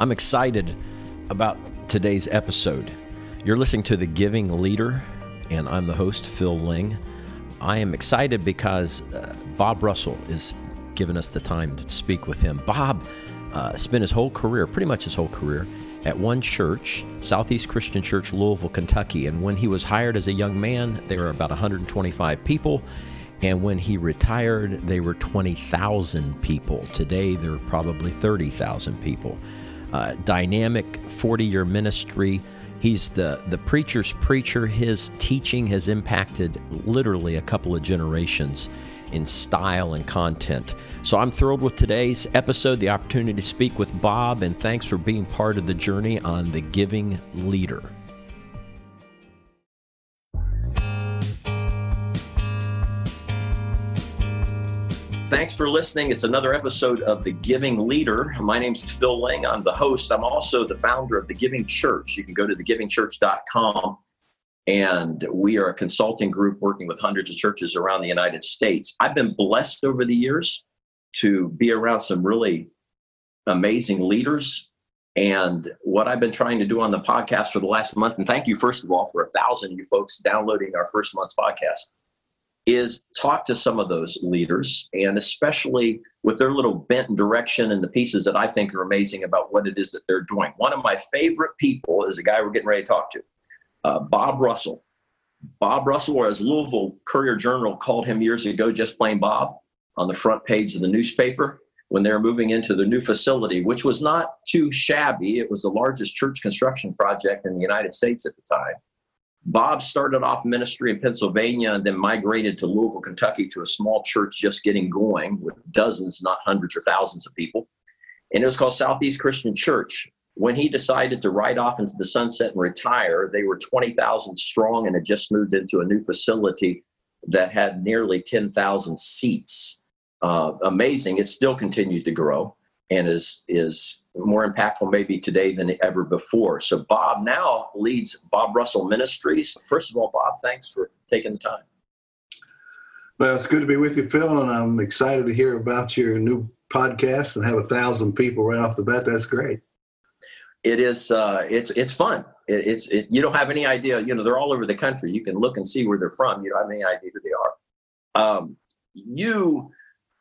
I'm excited about today's episode. You're listening to The Giving Leader, and I'm the host, Phil Lang. I am excited because uh, Bob Russell is giving us the time to speak with him. Bob uh, spent his whole career, pretty much his whole career, at one church, Southeast Christian Church, Louisville, Kentucky. And when he was hired as a young man, there were about 125 people. And when he retired, they were 20,000 people. Today, there are probably 30,000 people. Uh, dynamic 40 year ministry. He's the, the preacher's preacher. His teaching has impacted literally a couple of generations in style and content. So I'm thrilled with today's episode, the opportunity to speak with Bob, and thanks for being part of the journey on the Giving Leader. Thanks for listening. It's another episode of The Giving Leader. My name's Phil Lang. I'm the host. I'm also the founder of The Giving Church. You can go to thegivingchurch.com, and we are a consulting group working with hundreds of churches around the United States. I've been blessed over the years to be around some really amazing leaders. And what I've been trying to do on the podcast for the last month, and thank you, first of all, for a thousand you folks downloading our first month's podcast is talk to some of those leaders and especially with their little bent and direction and the pieces that I think are amazing about what it is that they're doing. One of my favorite people is a guy we're getting ready to talk to, uh, Bob Russell. Bob Russell, or as Louisville Courier Journal called him years ago, just plain Bob, on the front page of the newspaper when they were moving into the new facility, which was not too shabby. It was the largest church construction project in the United States at the time. Bob started off ministry in Pennsylvania and then migrated to Louisville, Kentucky to a small church just getting going with dozens, not hundreds or thousands of people. And it was called Southeast Christian Church. When he decided to ride off into the sunset and retire, they were 20,000 strong and had just moved into a new facility that had nearly 10,000 seats. Uh, amazing. It still continued to grow and is is more impactful maybe today than ever before. So Bob now leads Bob Russell Ministries. First of all, Bob, thanks for taking the time. Well, it's good to be with you, Phil, and I'm excited to hear about your new podcast and have a thousand people right off the bat. That's great. It is. Uh, it's it's fun. It, it's it, you don't have any idea. You know, they're all over the country. You can look and see where they're from. You don't have any idea who they are. Um, you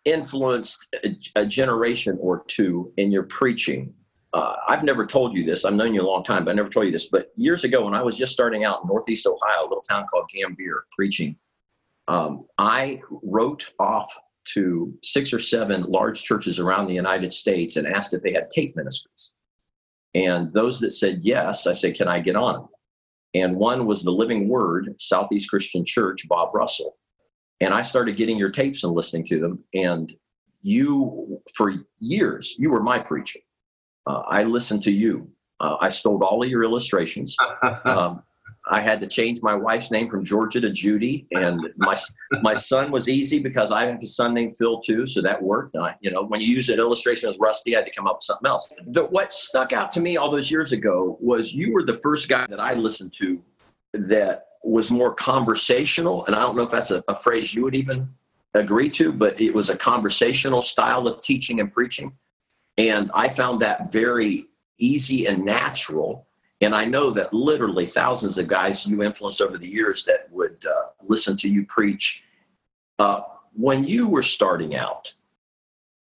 influenced a, a, generation or two in your preaching. Uh, I've never told you this. I've known you a long time, but I never told you this. But years ago, when I was just starting out in Northeast Ohio, a little town called Gambier, preaching, um, I wrote off to six or seven large churches around the United States and asked if they had tape ministries. And those that said yes, I said, Can I get on? And one was the Living Word, Southeast Christian Church, Bob Russell. And I started getting your tapes and listening to them. And you, for years, you were my preacher. Uh, I listened to you. Uh, I stole all of your illustrations. Um, I had to change my wife's name from Georgia to Judy, and my my son was easy because I have a son named Phil too, so that worked. I, you know, when you use an illustration as Rusty, I had to come up with something else. The, what stuck out to me all those years ago was you were the first guy that I listened to that was more conversational, and I don't know if that's a, a phrase you would even agree to, but it was a conversational style of teaching and preaching. And I found that very easy and natural. And I know that literally thousands of guys you influenced over the years that would uh, listen to you preach. Uh, when you were starting out,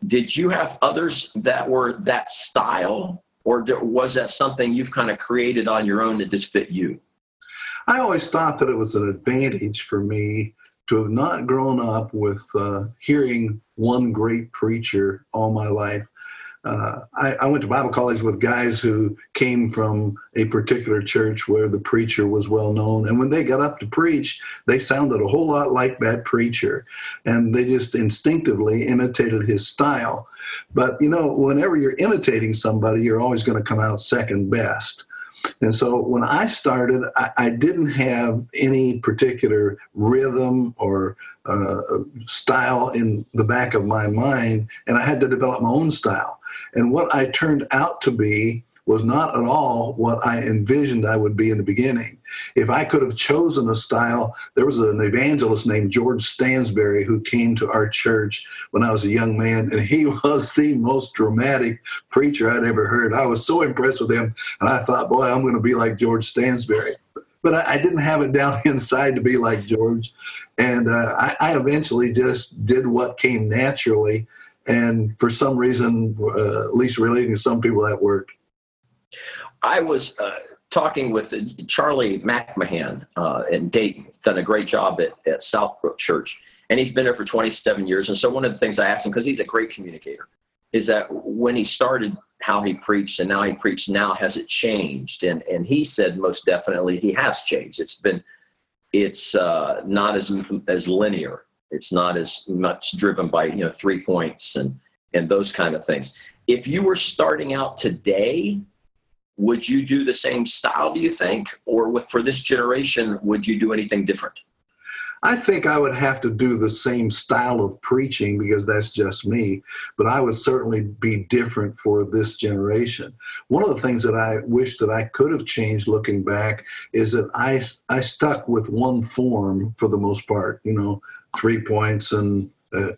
did you have others that were that style, or was that something you've kind of created on your own that just fit you? I always thought that it was an advantage for me to have not grown up with uh, hearing one great preacher all my life. Uh, I, I, went to Bible college with guys who came from a particular church where the preacher was well known. And when they got up to preach, they sounded a whole lot like that preacher. And they just instinctively imitated his style. But, you know, whenever you're imitating somebody, you're always going to come out second best. And so when I started, I, I didn't have any particular rhythm or uh, style in the back of my mind, and I had to develop my own style. And what I turned out to be was not at all what I envisioned I would be in the beginning. If I could have chosen a style, there was an evangelist named George Stansberry who came to our church when I was a young man, and he was the most dramatic preacher I'd ever heard. I was so impressed with him, and I thought, boy, I'm going to be like George Stansberry. But I, I didn't have it down inside to be like George. And uh, I, I eventually just did what came naturally and for some reason, uh, at least relating to some people, that worked. I was uh, talking with Charlie McMahan uh, in Dayton, done a great job at, at Southbrook Church, and he's been there for 27 years. And so one of the things I asked him, because he's a great communicator, is that when he started how he preached and now he preached now has it changed and and he said most definitely he has changed it's been it's uh, not as as linear it's not as much driven by you know three points and and those kind of things. If you were starting out today, would you do the same style? Do you think, or with for this generation, would you do anything different? I think I would have to do the same style of preaching because that's just me, but I would certainly be different for this generation. One of the things that I wish that I could have changed looking back is that I, I stuck with one form for the most part. You know, three points and uh,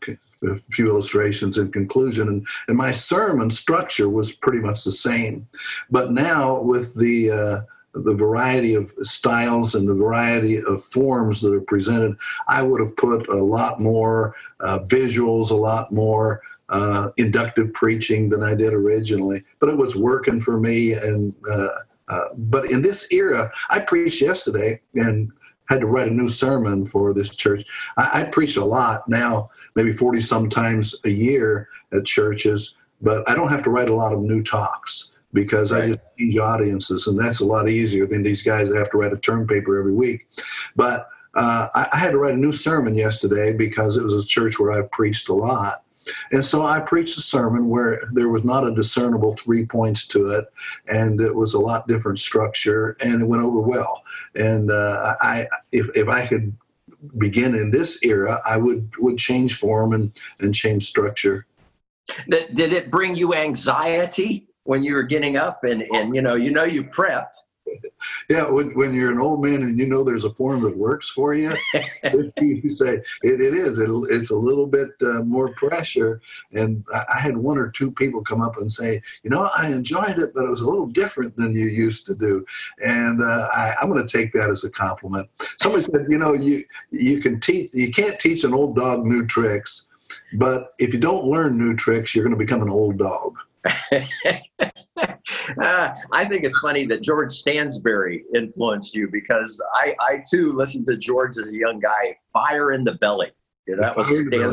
a few illustrations in conclusion. And, and my sermon structure was pretty much the same. But now, with the uh, the variety of styles and the variety of forms that are presented, I would have put a lot more uh, visuals, a lot more uh, inductive preaching than I did originally. But it was working for me. And uh, uh but in this era, I preached yesterday, and had to write a new sermon for this church. I, I preach a lot now, maybe 40 sometimes a year at churches, but I don't have to write a lot of new talks because right. I just change audiences, and that's a lot easier than these guys that have to write a term paper every week. But uh, I, I had to write a new sermon yesterday because it was a church where I've preached a lot. And so I preached a sermon where there was not a discernible three points to it, and it was a lot different structure, and it went over well. And uh, I, if if I could begin in this era, I would would change form and and change structure. Did it bring you anxiety when you were getting up and and you know you know you prepped? Yeah, when, when you're an old man and you know there's a form that works for you, you say it, it is. It, it's a little bit uh, more pressure. And I, I had one or two people come up and say, you know, I enjoyed it, but it was a little different than you used to do. And uh, I, I'm going to take that as a compliment. Somebody said, you know, you you can teach, you can't teach an old dog new tricks, but if you don't learn new tricks, you're going to become an old dog. uh, I think it's funny that George Stansbury influenced you because I, I too listened to George as a young guy. Fire in the belly. Yeah, that was Stansbury.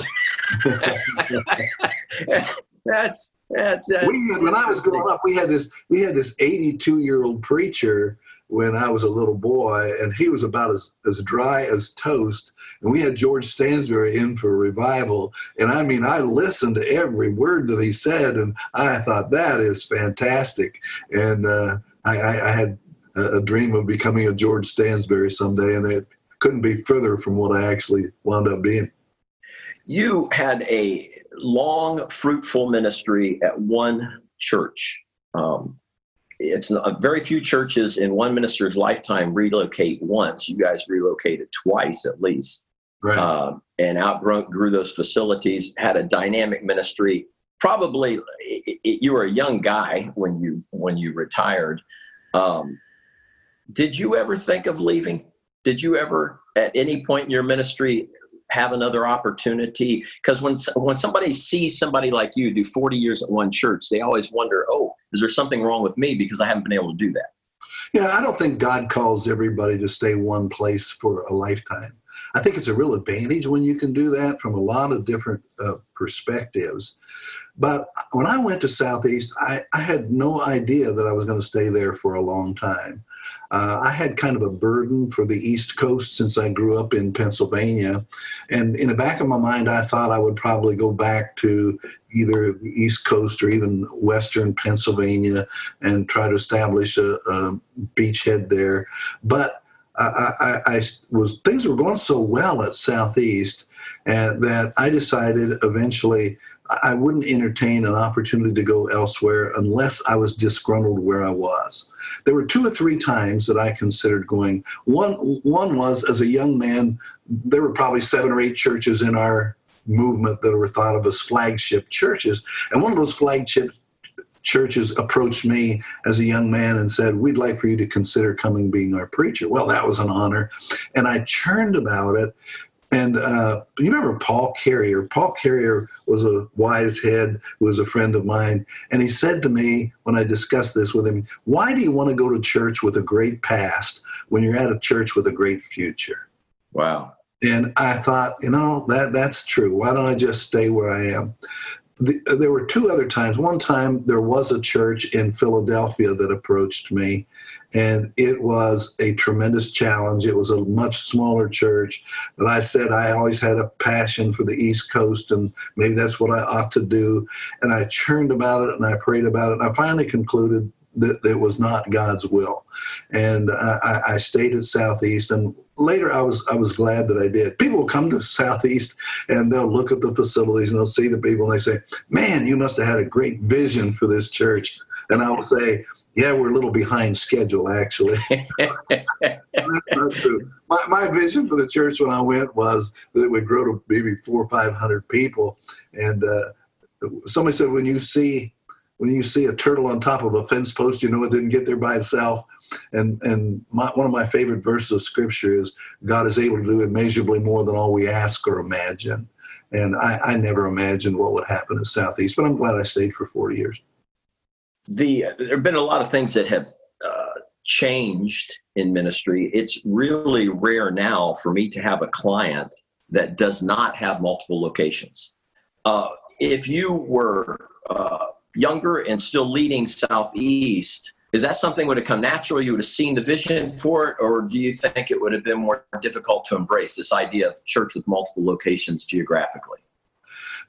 that's, that's, that's we, when I was growing up, we had this we had this 82 year old preacher when I was a little boy, and he was about as, as dry as toast. And we had George Stansbury in for revival. And I mean, I listened to every word that he said, and I thought that is fantastic. And uh, I, I, I, had a, a dream of becoming a George Stansbury someday, and it couldn't be further from what I actually wound up being. You had a long, fruitful ministry at one church. Um, it's not, very few churches in one minister's lifetime relocate once. You guys relocated twice at least, right. uh, and outgrew grew those facilities. Had a dynamic ministry. Probably it, it, you were a young guy when you when you retired. Um, did you ever think of leaving? Did you ever, at any point in your ministry, have another opportunity? Because when when somebody sees somebody like you do 40 years at one church, they always wonder, oh, is there something wrong with me because I haven't been able to do that? Yeah, I don't think God calls everybody to stay one place for a lifetime. I think it's a real advantage when you can do that from a lot of different uh, perspectives. But when I went to Southeast, I, I, had no idea that I was going to stay there for a long time. Uh, I had kind of a burden for the East Coast since I grew up in Pennsylvania. And in the back of my mind, I thought I would probably go back to either the East Coast or even Western Pennsylvania and try to establish a, a beachhead there. But I, I, I, was things were going so well at Southeast that I decided eventually I wouldn't entertain an opportunity to go elsewhere unless I was disgruntled where I was. There were two or three times that I considered going. One, one was as a young man, there were probably seven or eight churches in our movement that were thought of as flagship churches. And one of those flagship churches approached me as a young man and said, We'd like for you to consider coming being our preacher. Well, that was an honor. And I churned about it. And uh, you remember Paul Carrier? Paul Carrier was a wise head who was a friend of mine. And he said to me when I discussed this with him, Why do you want to go to church with a great past when you're at a church with a great future? Wow. And I thought, you know, that that's true. Why don't I just stay where I am? The, uh, there were two other times. One time there was a church in Philadelphia that approached me, and it was a tremendous challenge. It was a much smaller church, but I said I always had a passion for the East Coast, and maybe that's what I ought to do. And I churned about it, and I prayed about it, and I finally concluded that it was not God's will. And I, I stayed at Southeast, and later I was I was glad that I did. People come to Southeast and they'll look at the facilities and they'll see the people and they say, "Man, you must have had a great vision for this church." And I will say, "Yeah, we're a little behind schedule, actually." That's not true. My, my vision for the church when I went was that it would grow to maybe four or five hundred people. And uh, somebody said, when you see when you see a turtle on top of a fence post, you know it didn't get there by itself. And and my, one of my favorite verses of scripture is God is able to do immeasurably more than all we ask or imagine. And I, I never imagined what would happen in Southeast, but I'm glad I stayed for 40 years. The there have been a lot of things that have uh, changed in ministry. It's really rare now for me to have a client that does not have multiple locations. Uh, if you were uh, younger and still leading Southeast, is that something would have come naturally? You would have seen the vision for it, or do you think it would have been more difficult to embrace this idea of church with multiple locations geographically?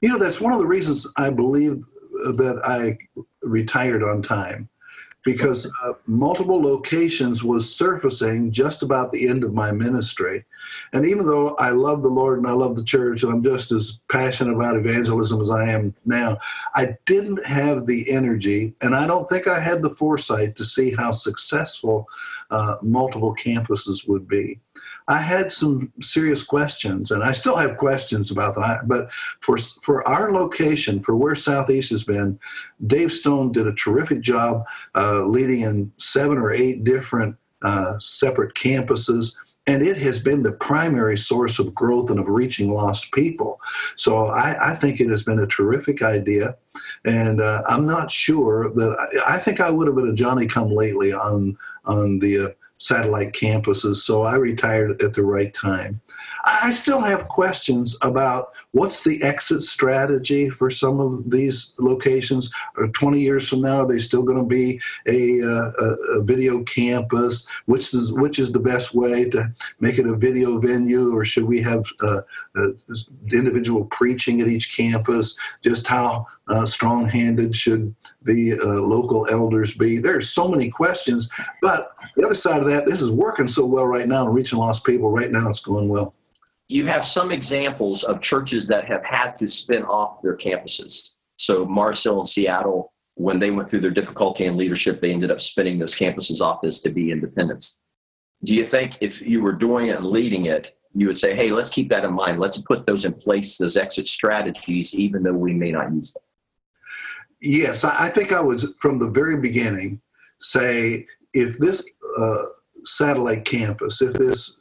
You know, that's one of the reasons I believe that I retired on time because uh, multiple locations was surfacing just about the end of my ministry. And even though I love the Lord and I love the church and I'm just as passionate about evangelism as I am now, I didn't have the energy and I don't think I had the foresight to see how successful uh, multiple campuses would be. I had some serious questions, and I still have questions about that. But for for our location, for where Southeast has been, Dave Stone did a terrific job uh, leading in seven or eight different uh, separate campuses. And it has been the primary source of growth and of reaching lost people. So I, I think it has been a terrific idea. And uh, I'm not sure that I, I, think I would have been a Johnny come lately on, on the uh, satellite campuses, so I retired at the right time. I still have questions about what's the exit strategy for some of these locations. Or 20 years from now, are they still going to be a, uh, a, a, video campus? Which is which is the best way to make it a video venue, or should we have uh, uh, individual preaching at each campus? Just how uh, strong-handed should the uh, local elders be? There are so many questions, but the other side of that, this is working so well right now, reaching lost people. Right now, it's going well. You have some examples of churches that have had to spin off their campuses. So Mars Hill in Seattle, when they went through their difficulty in leadership, they ended up spinning those campuses off as to be independents. Do you think if you were doing it and leading it, you would say, hey, let's keep that in mind. Let's put those in place, those exit strategies, even though we may not use them? Yes, I think I was from the very beginning say if this satellite campus, if this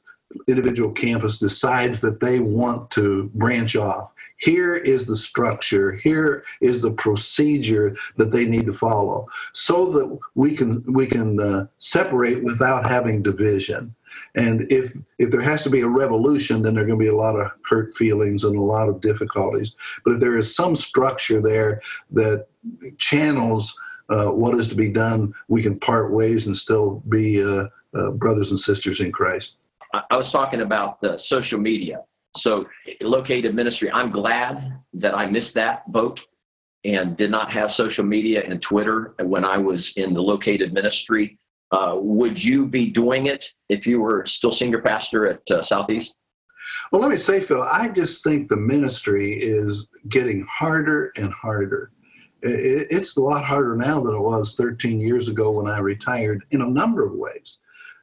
individual campus decides that they want to branch off, here is the structure, here is the procedure that they need to follow, so that we can we can uh, separate without having division. And if if there has to be a revolution, then there are going to be a lot of hurt feelings and a lot of difficulties. But if there is some structure there that channels uh, what is to be done, we can part ways and still be uh, uh, brothers and sisters in Christ. I was talking about social media. So, located ministry, I'm glad that I missed that boat and did not have social media and Twitter when I was in the located ministry. Uh, would you be doing it if you were still senior pastor at uh, Southeast? Well, let me say, Phil, I just think the ministry is getting harder and harder. It's a lot harder now than it was 13 years ago when I retired in a number of ways.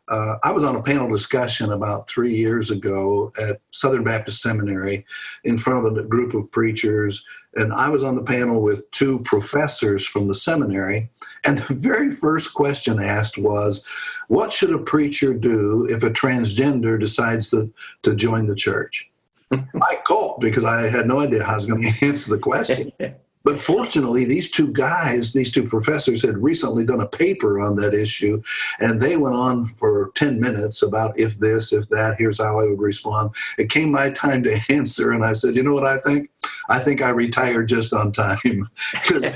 Uh, I was on a panel discussion about three years ago at Southern Baptist Seminary in front of a group of preachers, and I was on the panel with two professors from the seminary. And the very first question asked was, What should a preacher do if a transgender decides to, to join the church? I gulped because I had no idea how I was going to answer the question. But fortunately, these two guys, these two professors, had recently done a paper on that issue, and they went on for 10 minutes about if this, if that, here's how I would respond. It came my time to answer, and I said, You know what I think? I think I retired just on time. Because,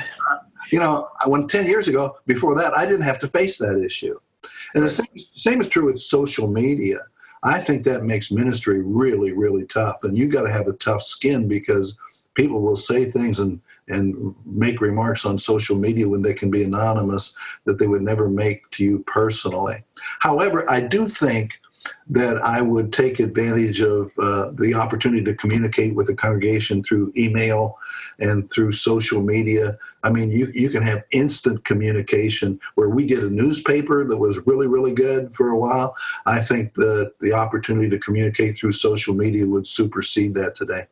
you know, when 10 years ago, before that, I didn't have to face that issue. And the same, same is true with social media. I think that makes ministry really, really tough. And you've got to have a tough skin because people will say things and and make remarks on social media when they can be anonymous that they would never make to you personally. However, I do think that I would take advantage of uh, the opportunity to communicate with the congregation through email and through social media. I mean, you, you can have instant communication where we get a newspaper that was really, really good for a while. I think that the opportunity to communicate through social media would supersede that today.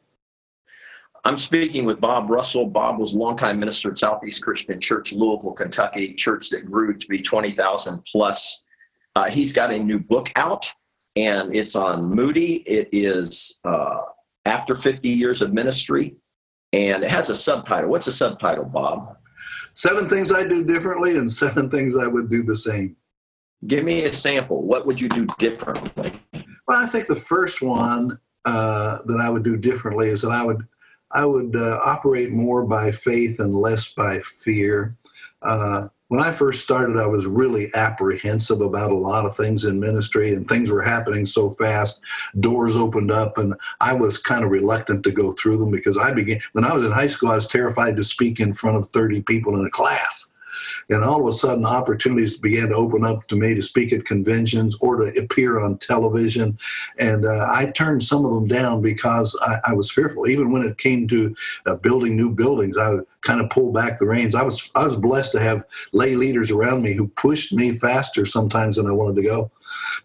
I'm speaking with Bob Russell. Bob was a longtime minister at Southeast Christian Church, Louisville, Kentucky, church that grew to be 20,000 plus. Uh, he's got a new book out, and it's on Moody. It is uh, After 50 Years of Ministry, and it has a subtitle. What's the subtitle, Bob? Seven Things I Do Differently and Seven Things I Would Do the Same. Give me a sample. What would you do differently? Well, I think the first one uh, that I would do differently is that I would I would uh, operate more by faith and less by fear. Uh, when I first started, I was really apprehensive about a lot of things in ministry, and things were happening so fast. Doors opened up, and I was kind of reluctant to go through them because I began, when I was in high school, I was terrified to speak in front of 30 people in a class. And all of a sudden, opportunities began to open up to me to speak at conventions or to appear on television. And uh, I turned some of them down because I, I was fearful. Even when it came to uh, building new buildings, I kind of pulled back the reins. I was I was blessed to have lay leaders around me who pushed me faster sometimes than I wanted to go.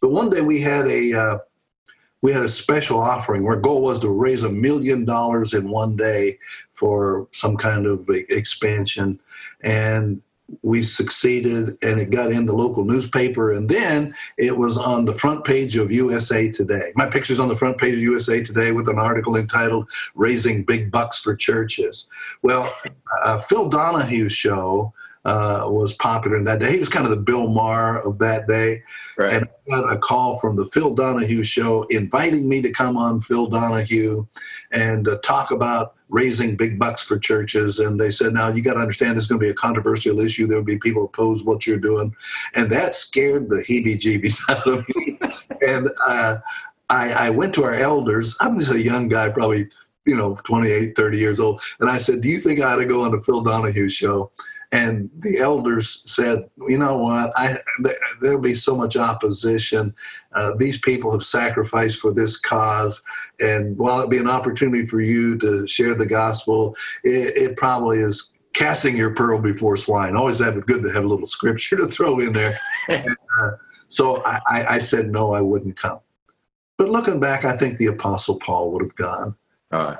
But one day we had a uh, we had a special offering where goal was to raise a million dollars in one day for some kind of expansion and we succeeded and it got in the local newspaper. And then it was on the front page of usa today. My picture's on the front page of usa today with an article entitled raising big bucks for churches. Well uh, phil donahue's show uh, was popular in that day. He was kind of the bill maher of that day. Right. and i got a call from the phil donahue show inviting me to come on phil donahue and uh, talk about raising big bucks for churches. And they said, now you got to understand this is going to be a controversial issue. There will be people oppose what you're doing. And that scared the heebie jeebies out of me. and uh, I, I went to our elders. I'm just a young guy, probably, you know, 28, 30 years old. And I said, do you think I ought to go on the Phil Donahue show? And the elders said, "You know what? I, there'll be so much opposition. Uh, these people have sacrificed for this cause, and while it be an opportunity for you to share the gospel, it, it probably is." Casting your pearl before swine. Always have it good to have a little scripture to throw in there. and, uh, so I, I said no, I wouldn't come. But looking back, I think the Apostle Paul would have gone.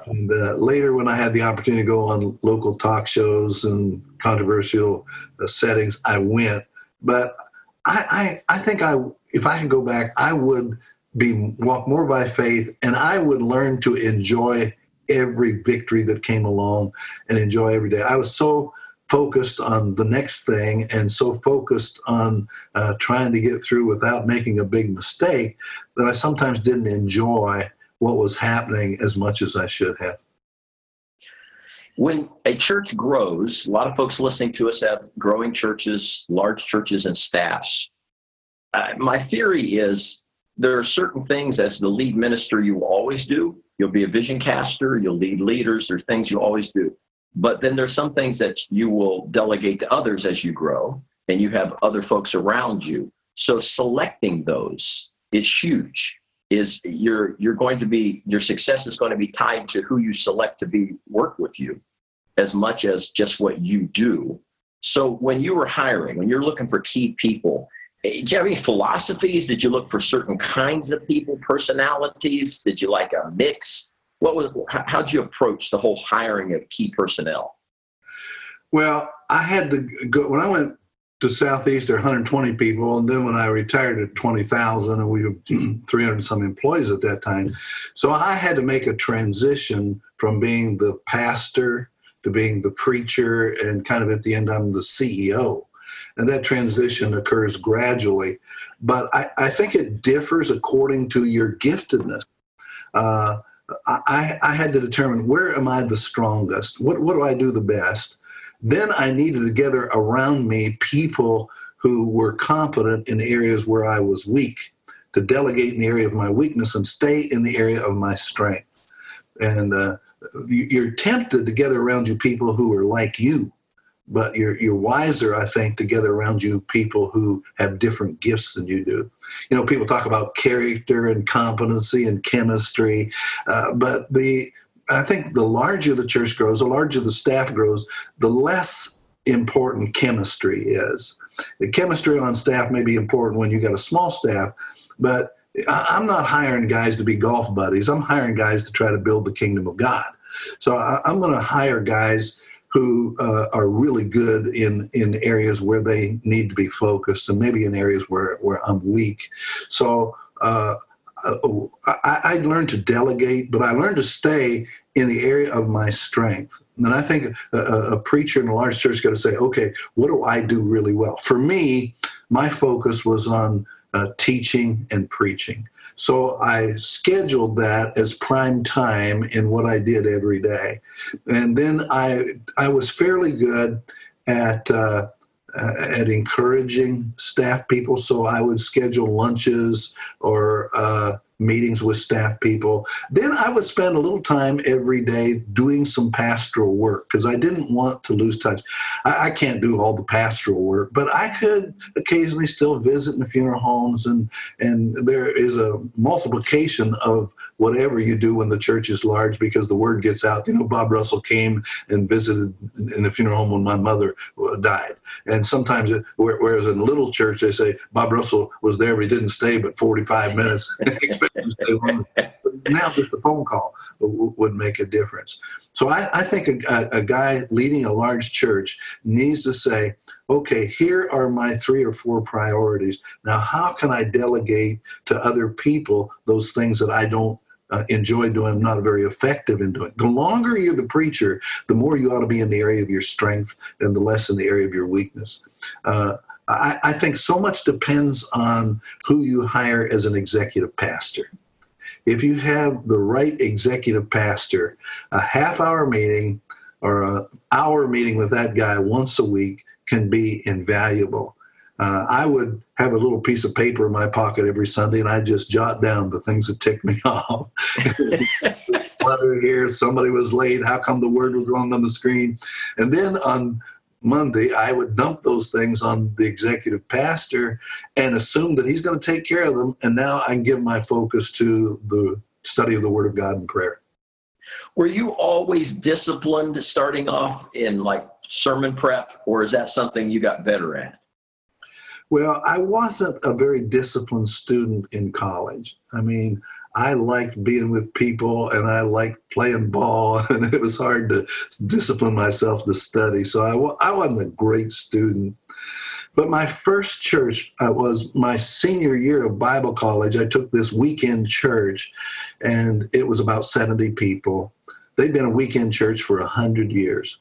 And uh, later, when I had the opportunity to go on local talk shows and controversial uh, settings, I went. But I, I, I think I, if I could go back, I would be walk more by faith, and I would learn to enjoy every victory that came along and enjoy every day. I was so focused on the next thing and so focused on uh, trying to get through without making a big mistake that I sometimes didn't enjoy what was happening as much as I should have. When a church grows, a lot of folks listening to us have growing churches, large churches, and staffs. Uh, my theory is there are certain things as the lead minister you always do. You'll be a vision caster, you'll lead leaders, there's things you always do. But then there's some things that you will delegate to others as you grow, and you have other folks around you. So selecting those is huge is you're you're going to be your success is going to be tied to who you select to be work with you as much as just what you do. So when you were hiring when you're looking for key people eh, did you have any philosophies? Did you look for certain kinds of people personalities? Did you like a mix? What was how'd you approach the whole hiring of key personnel? Well i had to go when i went to Southeast, there are 120 people. And then when I retired at 20,000, and we were 300 some employees at that time. So I had to make a transition from being the pastor to being the preacher, and kind of at the end, I'm the CEO. And that transition occurs gradually. But I, I think it differs according to your giftedness. Uh, I, I had to determine where am I the strongest? What, what do I do the best? Then I needed to gather around me people who were competent in areas where I was weak, to delegate in the area of my weakness and stay in the area of my strength. And uh, you're tempted to gather around you people who are like you, but you're, you're wiser, I think, to gather around you people who have different gifts than you do. You know, people talk about character and competency and chemistry, uh, but the I think the larger the church grows, the larger the staff grows, the less important chemistry is. The chemistry on staff may be important when you got a small staff, but I'm not hiring guys to be golf buddies. I'm hiring guys to try to build the kingdom of God. So I'm going to hire guys who uh, are really good in in areas where they need to be focused, and maybe in areas where where I'm weak. So. Uh, I, I learned to delegate, but I learned to stay in the area of my strength. And I think a, a preacher in a large church got to say, okay, what do I do really well? For me, my focus was on uh, teaching and preaching. So I scheduled that as prime time in what I did every day. And then I, I was fairly good at, uh, at encouraging staff people. So I would schedule lunches or uh, meetings with staff people. Then I would spend a little time every day doing some pastoral work because I didn't want to lose touch. I, I, can't do all the pastoral work, but I could occasionally still visit in the funeral homes, and and there is a multiplication of whatever you do when the church is large because the word gets out. You know, Bob Russell came and visited in the funeral home when my mother uh, died. And sometimes, it, whereas in a little church, they say Bob Russell was there, but he didn't stay but 45 minutes. now just a phone call would make a difference. So I, I think a, a, guy leading a large church needs to say, okay, here are my three or four priorities. Now, how can I delegate to other people those things that I don't uh, enjoy doing, not very effective in doing. The longer you're the preacher, the more you ought to be in the area of your strength and the less in the area of your weakness. Uh, I, I think so much depends on who you hire as an executive pastor. If you have the right executive pastor, a half hour meeting or an hour meeting with that guy once a week can be invaluable. Uh, I would have a little piece of paper in my pocket every Sunday, and I just jot down the things that ticked me off. Letter here, somebody was late. How come the word was wrong on the screen? And then on Monday, I would dump those things on the executive pastor and assume that he's going to take care of them. And now I can give my focus to the study of the Word of God and prayer. Were you always disciplined starting off in like sermon prep, or is that something you got better at? Well, I wasn't a very disciplined student in college. I mean, I liked being with people and I liked playing ball, and it was hard to discipline myself to study. So I, I wasn't a great student. But my first church I was my senior year of Bible college. I took this weekend church, and it was about 70 people. They'd been a weekend church for 100 years.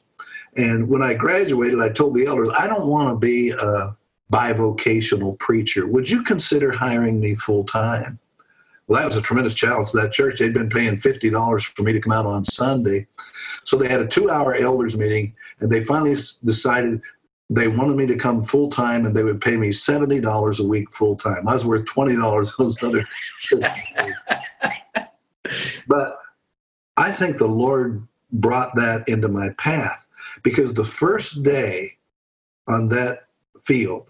And when I graduated, I told the elders, I don't want to be a bivocational preacher. Would you consider hiring me full time? Well, that was a tremendous challenge to that church. They'd been paying $50 for me to come out on Sunday. So they had a two hour elders meeting, and they finally decided they wanted me to come full time and they would pay me $70 a week full time. I was worth $20 those other But I think the Lord brought that into my path because the first day on that field,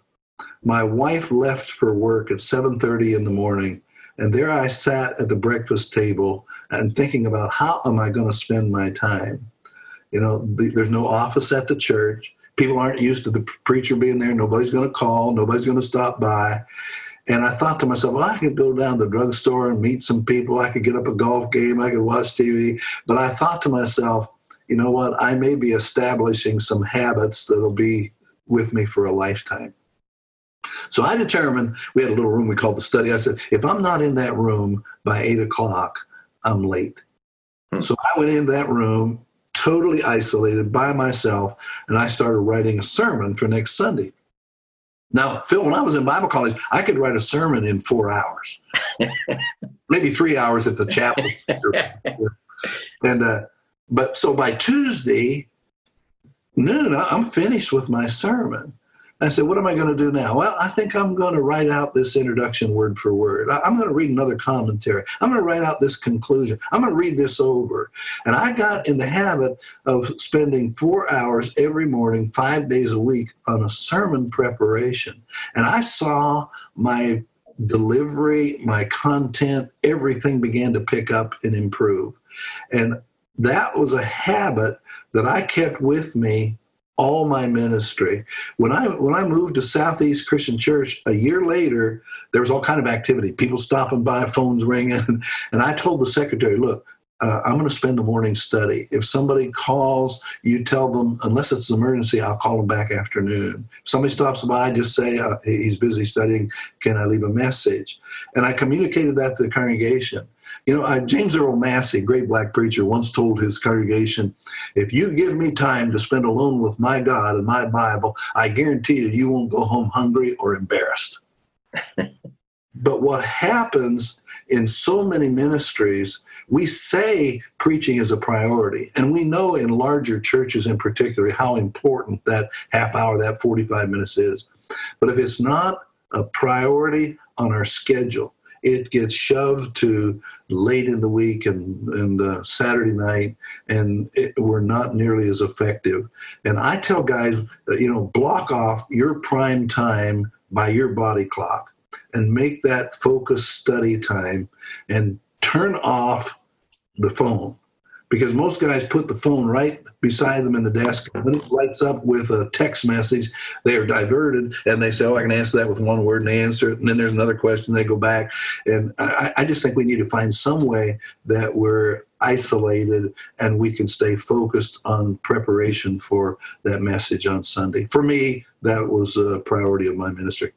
my wife left for work at 7:30 in the morning And there I sat at the breakfast table and thinking about how am I going to spend my time? You know, the, there's no office at the church. People aren't used to the preacher being there. Nobody's going to call. Nobody's going to stop by. And I thought to myself, well, I could go down to the drugstore and meet some people. I could get up a golf game. I could watch TV. But I thought to myself, you know what? I may be establishing some habits that'll be with me for a lifetime. So I determined we had a little room we called the study. I said, if I'm not in that room by eight o'clock, I'm late. Hmm. So I went into that room, totally isolated by myself, and I started writing a sermon for next Sunday. Now, Phil, when I was in Bible college, I could write a sermon in four hours, maybe three hours at the chapel. and uh, but so by Tuesday noon, I'm finished with my sermon. I said, What am I going to do now? Well, I think I'm going to write out this introduction word for word. I'm going to read another commentary. I'm going to write out this conclusion. I'm going to read this over. And I got in the habit of spending four hours every morning, five days a week, on a sermon preparation. And I saw my delivery, my content, everything began to pick up and improve. And that was a habit that I kept with me all my ministry. When I when I moved to Southeast Christian Church a year later, there was all kind of activity. People stopping by, phones ringing, and I told the secretary, "Look, uh, I'm going to spend the morning study. If somebody calls, you tell them, unless it's an emergency, I'll call them back afternoon. If somebody stops by, just say uh, he's busy studying. Can I leave a message? And I communicated that to the congregation. You know, uh, James Earl Massey, great black preacher, once told his congregation, If you give me time to spend alone with my God and my Bible, I guarantee you, you won't go home hungry or embarrassed. but what happens in so many ministries, we say preaching is a priority. And we know in larger churches in particular how important that half hour, that 45 minutes is. But if it's not a priority on our schedule, it gets shoved to late in the week and, and uh, Saturday night, and it, we're not nearly as effective. And I tell guys, uh, you know, block off your prime time by your body clock and make that focus study time and turn off the phone because most guys put the phone right beside them in the desk. When it lights up with a text message, they are diverted and they say, Oh, I can answer that with one word and they answer it. And then there's another question, they go back. And I, I just think we need to find some way that we're isolated and we can stay focused on preparation for that message on Sunday. For me, that was a priority of my ministry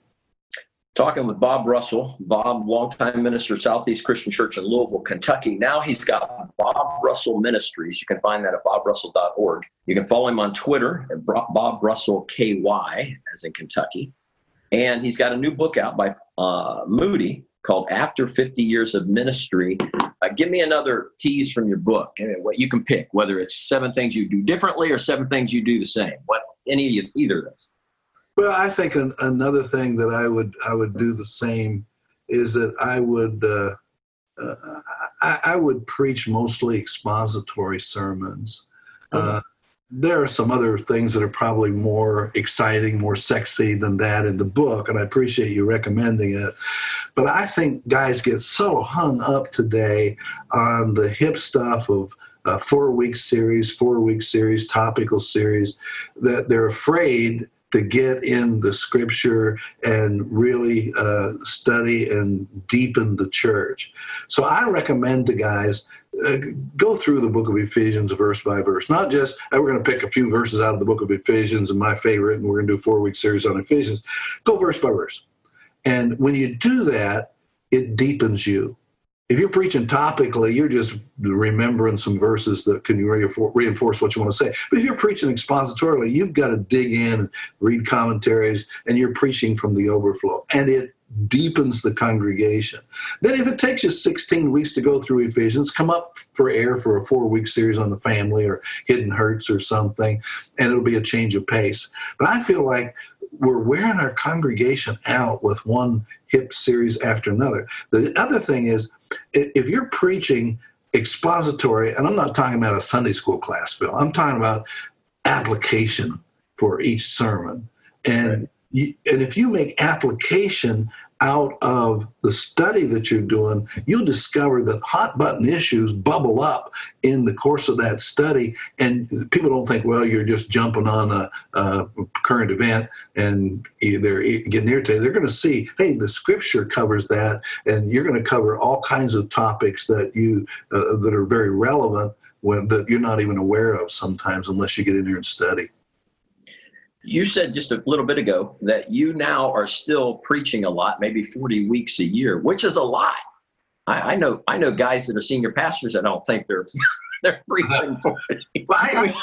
talking with Bob Russell. Bob, longtime minister, of Southeast Christian Church in Louisville, Kentucky. Now he's got Bob Russell Ministries. You can find that at bobrussell.org. You can follow him on Twitter at Bob Russell KY, as in Kentucky. And he's got a new book out by uh, Moody called After 50 Years of Ministry. Uh, give me another tease from your book. What you can pick, whether it's seven things you do differently or seven things you do the same. What any either of those. Well, I think an, another thing that I would I would do the same is that I would uh, uh, I, I, would preach mostly expository sermons. Uh, there are some other things that are probably more exciting, more sexy than that in the book, and I appreciate you recommending it. But I think guys get so hung up today on the hip stuff of a four week series, four week series, topical series, that they're afraid to get in the scripture and really uh, study and deepen the church. So I recommend to guys uh, go through the book of Ephesians verse by verse. Not just uh, we're going to pick a few verses out of the book of Ephesians and my favorite, and we're going to do a four week series on Ephesians. Go verse by verse. And when you do that, it deepens you if you're preaching topically, you're just remembering some verses that can reinforce what you want to say. But if you're preaching expositorily, you've got to dig in, and read commentaries, and you're preaching from the overflow. And it deepens the congregation. Then, if it takes you 16 weeks to go through Ephesians, come up for air for a four week series on the family or hidden hurts or something, and it'll be a change of pace. But I feel like we're wearing our congregation out with one hip series after another. The other thing is, if you're preaching expository, and I'm not talking about a Sunday school class, Phil, I'm talking about application for each sermon. And, right. you, and if you make application out of the study that you're doing, you'll discover that hot button issues bubble up in the course of that study. And people don't think, well, you're just jumping on a, a current event and they're getting irritated. They're going to see, hey, the scripture covers that, and you're going to cover all kinds of topics that you uh, that are very relevant when that you're not even aware of sometimes unless you get in there and study. You said just a little bit ago that you now are still preaching a lot, maybe 40 weeks a year, which is a lot. I, I know I know guys that are senior pastors that don't think they're they're preaching for. I,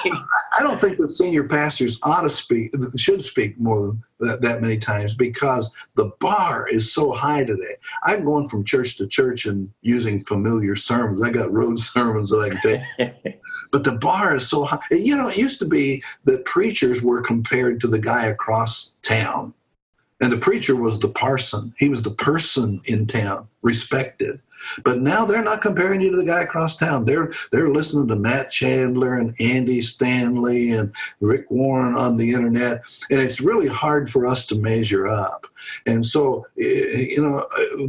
I, don't think that senior pastors ought to speak, should speak more than that, that, many times because the bar is so high today. I'm going from church to church and using familiar sermons. I got road sermons that I can take. but the bar is so high. You know, it used to be that preachers were compared to the guy across town. And the preacher was the parson. He was the person in town, respected. But now they're not comparing you to the guy across town. They're they're listening to Matt Chandler and Andy Stanley and Rick Warren on the internet, and it's really hard for us to measure up. And so, eh, you know, uh,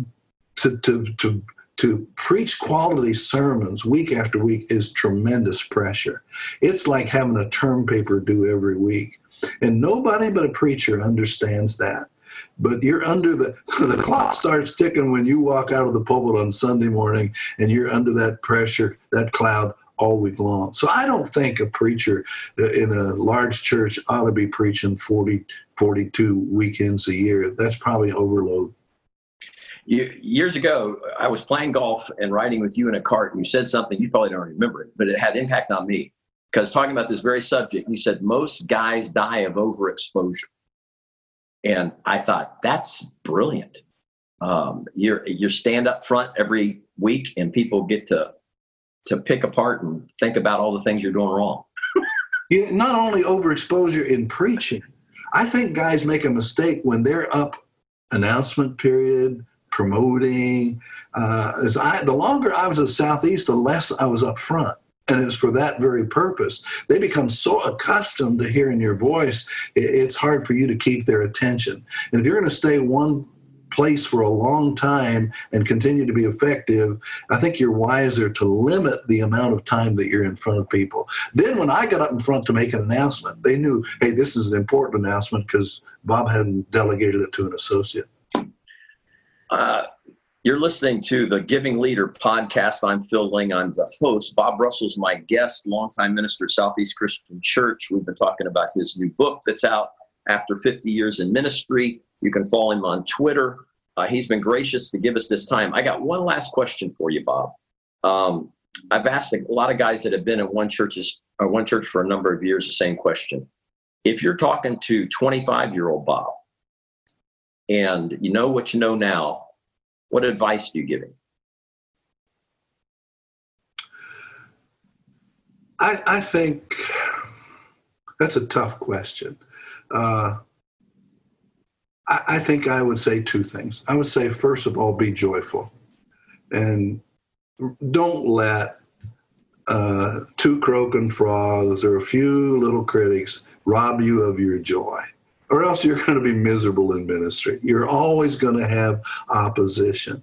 to to to to preach quality sermons week after week is tremendous pressure. It's like having a term paper due every week. And nobody but a preacher understands that but you're under the the clock starts ticking when you walk out of the pulpit on Sunday morning and you're under that pressure, that cloud all week long. So I don't think a preacher uh, in a large church ought to be preaching 40, 42 weekends a year. That's probably overload. Years ago, I was playing golf and riding with you in a cart, and you said something you probably don't remember it, but it had impact on me. Because talking about this very subject, you said most guys die of overexposure. And I thought, that's brilliant. Um, you're, you stand up front every week and people get to, to pick apart and think about all the things you're doing wrong. not only overexposure in preaching, I think guys make a mistake when they're up announcement period, promoting. Uh, as I, the longer I was at Southeast, the less I was up front and it's for that very purpose. They become so accustomed to hearing your voice, it's hard for you to keep their attention. And if you're going to stay one place for a long time and continue to be effective, I think you're wiser to limit the amount of time that you're in front of people. Then, when I got up in front to make an announcement, they knew, hey, this is an important announcement because Bob hadn't delegated it to an associate. Uh, you're listening to the Giving Leader podcast. I'm Phil Lang. I'm the host. Bob Russell's my guest, longtime minister, Southeast Christian Church. We've been talking about his new book that's out after 50 years in ministry. You can follow him on Twitter. Uh, he's been gracious to give us this time. I got one last question for you, Bob. Um, I've asked a lot of guys that have been in one churches or one church for a number of years the same question. If you're talking to 25 year old Bob, and you know what you know now, what advice do you give him? I, I think that's a tough question. Uh, I, I think I would say two things. I would say, first of all, be joyful and don't let uh, two croaking frogs or a few little critics rob you of your joy or else you're going to be miserable in ministry. You're always going to have opposition.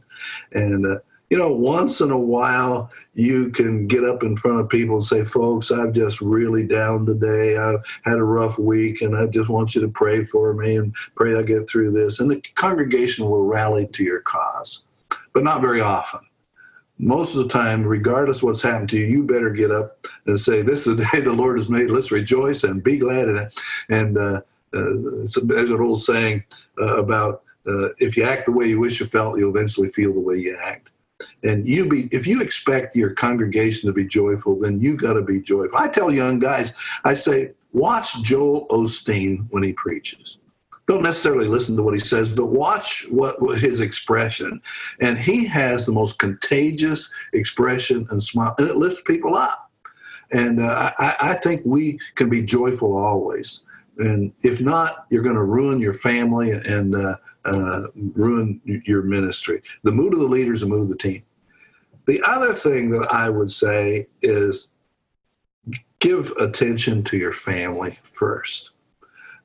And, uh, you know, once in a while, you can get up in front of people and say, folks, I'm just really down today. I've had a rough week and I just want you to pray for me and pray I get through this. And the congregation will rally to your cause, but not very often. Most of the time, regardless what's happened to you, you better get up and say, This is the day the Lord has made. Let's rejoice and be glad in it. And, uh, uh, there's an old saying uh, about uh, if you act the way you wish you felt, you'll eventually feel the way you act. And you be if you expect your congregation to be joyful, then you got to be joyful. I tell young guys, I say, watch Joel Osteen when he preaches. Don't necessarily listen to what he says, but watch what, what his expression. And he has the most contagious expression and smile, and it lifts people up. And uh, I, I think we can be joyful always and if not, you're going to ruin your family and uh, uh, ruin your ministry. The mood of the leader is the mood of the team. The other thing that I would say is give attention to your family first.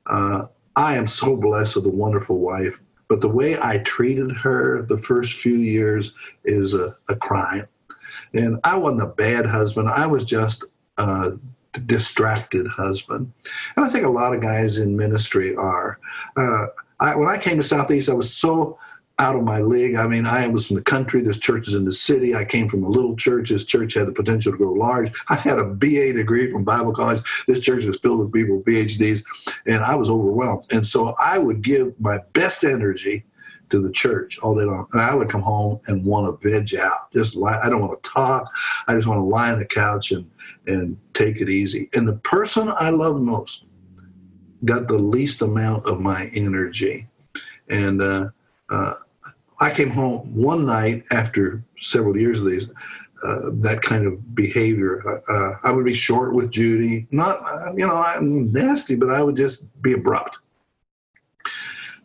Uh, I am so blessed with a wonderful wife, But the way I treated her the first few years is a, a crime. And I wasn't a bad husband. I was just a distracted husband. And I think a lot of guys in ministry are. Uh, I, when I came to Southeast, I was so out of my league. I mean, I was from the country. This church is in the city. I came from a little church. This church had the potential to grow large. I had a BA degree from Bible college. This church was filled with people with PhDs, and I was overwhelmed. And so I would give my best energy to the church all day long. And I would come home and want to veg out. Just lie. I don't want to talk. I just want to lie on the couch and and take it easy. And the person I love most got the least amount of my energy. And uh, uh, I came home one night after several years of these. Uh, that kind of behavior. Uh, uh, I would be short with Judy. Not, you know, I'm nasty, but I would just be abrupt.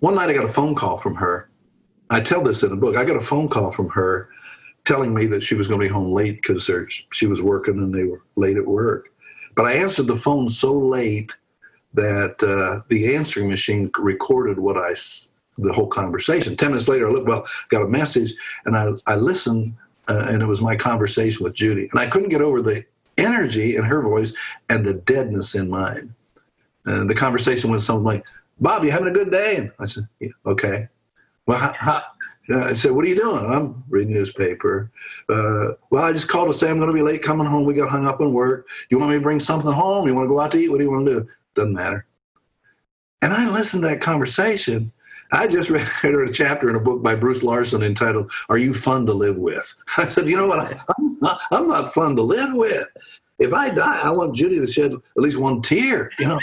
One night I got a phone call from her. I tell this in the book. I got a phone call from her telling me that she was going to be home late because she was working and they were late at work. But I answered the phone so late that uh, the answering machine recorded what I the whole conversation. Ten minutes later, I looked, well, got a message, and I, I listened, uh, and it was my conversation with Judy. And I couldn't get over the energy in her voice and the deadness in mine. And the conversation was something like, Bob, you having a good day? And I said, yeah, okay. Well, how, how, I said, what are you doing? I'm reading newspaper. Uh, well, I just called to say I'm going to be late coming home. We got hung up on work. You want me to bring something home? You want to go out to eat? What do you want to do? Doesn't matter. And I listened to that conversation I just read, a chapter in a book by Bruce Larson entitled "Are You Fun to Live With?" I said, "You know what? I'm not, I'm not fun to live with. If I die, I want Judy to shed at least one tear." You know.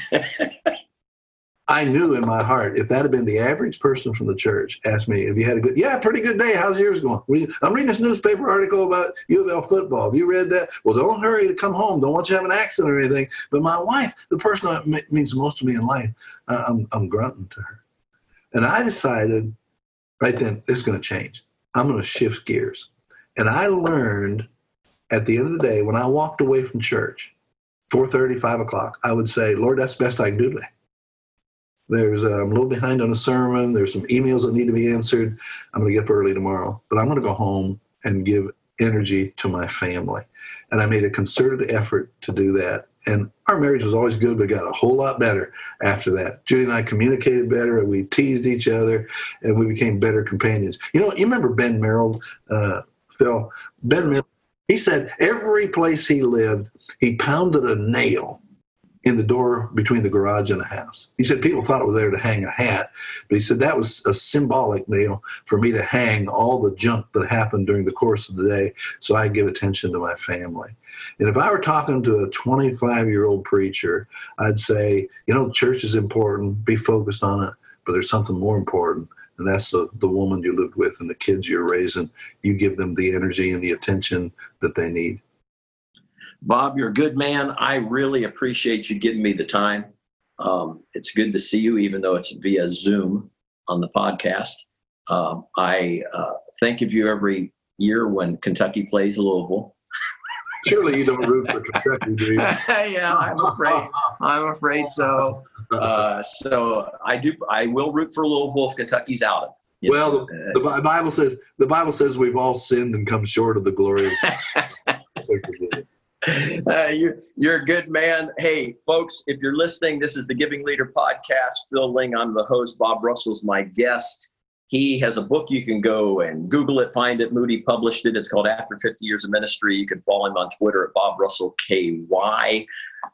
I knew in my heart if that had been the average person from the church asked me if you had a good, yeah, pretty good day. How's yours going? I'm reading this newspaper article about U of L football. Have you read that? Well, don't hurry to come home. Don't want you to have an accident or anything. But my wife, the person that means most to me in life, I'm, I'm grunting to her. And I decided right then, this is going to change. I'm going to shift gears. And I learned at the end of the day, when I walked away from church, 4.30, 5 o'clock, I would say, Lord, that's the best I can do today. There's, uh, I'm a little behind on a sermon. There's some emails that need to be answered. I'm going to get up early tomorrow, but I'm going to go home and give energy to my family. And I made a concerted effort to do that. And our marriage was always good, but got a whole lot better after that. Judy and I communicated better, and we teased each other, and we became better companions. You know, you remember Ben Merold, uh, Phil? Ben Merold, he said every place he lived, he pounded a nail in the door between the garage and the house. He said people thought it was there to hang a hat, but he said that was a symbolic nail for me to hang all the junk that happened during the course of the day so I give attention to my family. And if I were talking to a 25 year old preacher, I'd say, you know, church is important, be focused on it, but there's something more important. And that's the, the woman you lived with and the kids you're raising. You give them the energy and the attention that they need. Bob, you're a good man. I really appreciate you giving me the time. Um, it's good to see you, even though it's via Zoom on the podcast. Um, I uh, think of you every year when Kentucky plays Louisville. Surely you don't root for Kentucky, do you? yeah, I'm afraid. I'm afraid so. Uh, so I do. I will root for Louisville if Kentucky's out. well, the, the, Bible says the Bible says we've all sinned and come short of the glory. of uh, you're, you're a good man. Hey, folks, if you're listening, this is the Giving Leader podcast. Phil Lang, I'm the host. Bob Russell's my guest. He has a book you can go and Google it, find it. Moody published it. It's called After 50 Years of Ministry. You can follow him on Twitter at Bob Russell KY.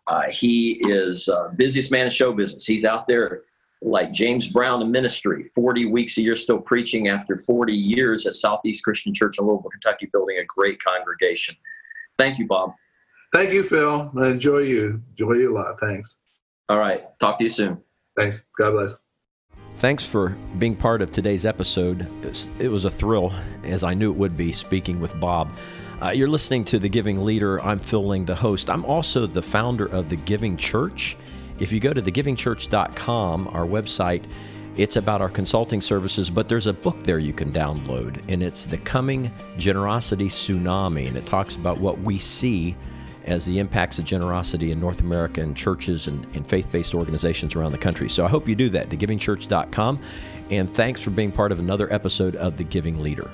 Uh, he is uh, busiest man in show business. He's out there like James Brown in ministry, 40 weeks a year still preaching after 40 years at Southeast Christian Church in Louisville, Kentucky, building a great congregation. Thank you, Bob. Thank you, Phil. I enjoy you. Enjoy you a lot. Thanks. All right. Talk to you soon. Thanks. God bless. Thanks for being part of today's episode. It was a thrill, as I knew it would be, speaking with Bob. Uh, you're listening to The Giving Leader. I'm Phil Lang, the host. I'm also the founder of The Giving Church. If you go to thegivingchurch.com, our website, it's about our consulting services, but there's a book there you can download, and it's The Coming Generosity Tsunami, and it talks about what we see as the impacts of generosity in North America churches and, and faith based organizations around the country. So I hope you do that, thegivingchurch.com. And thanks for being part of another episode of The Giving Leader.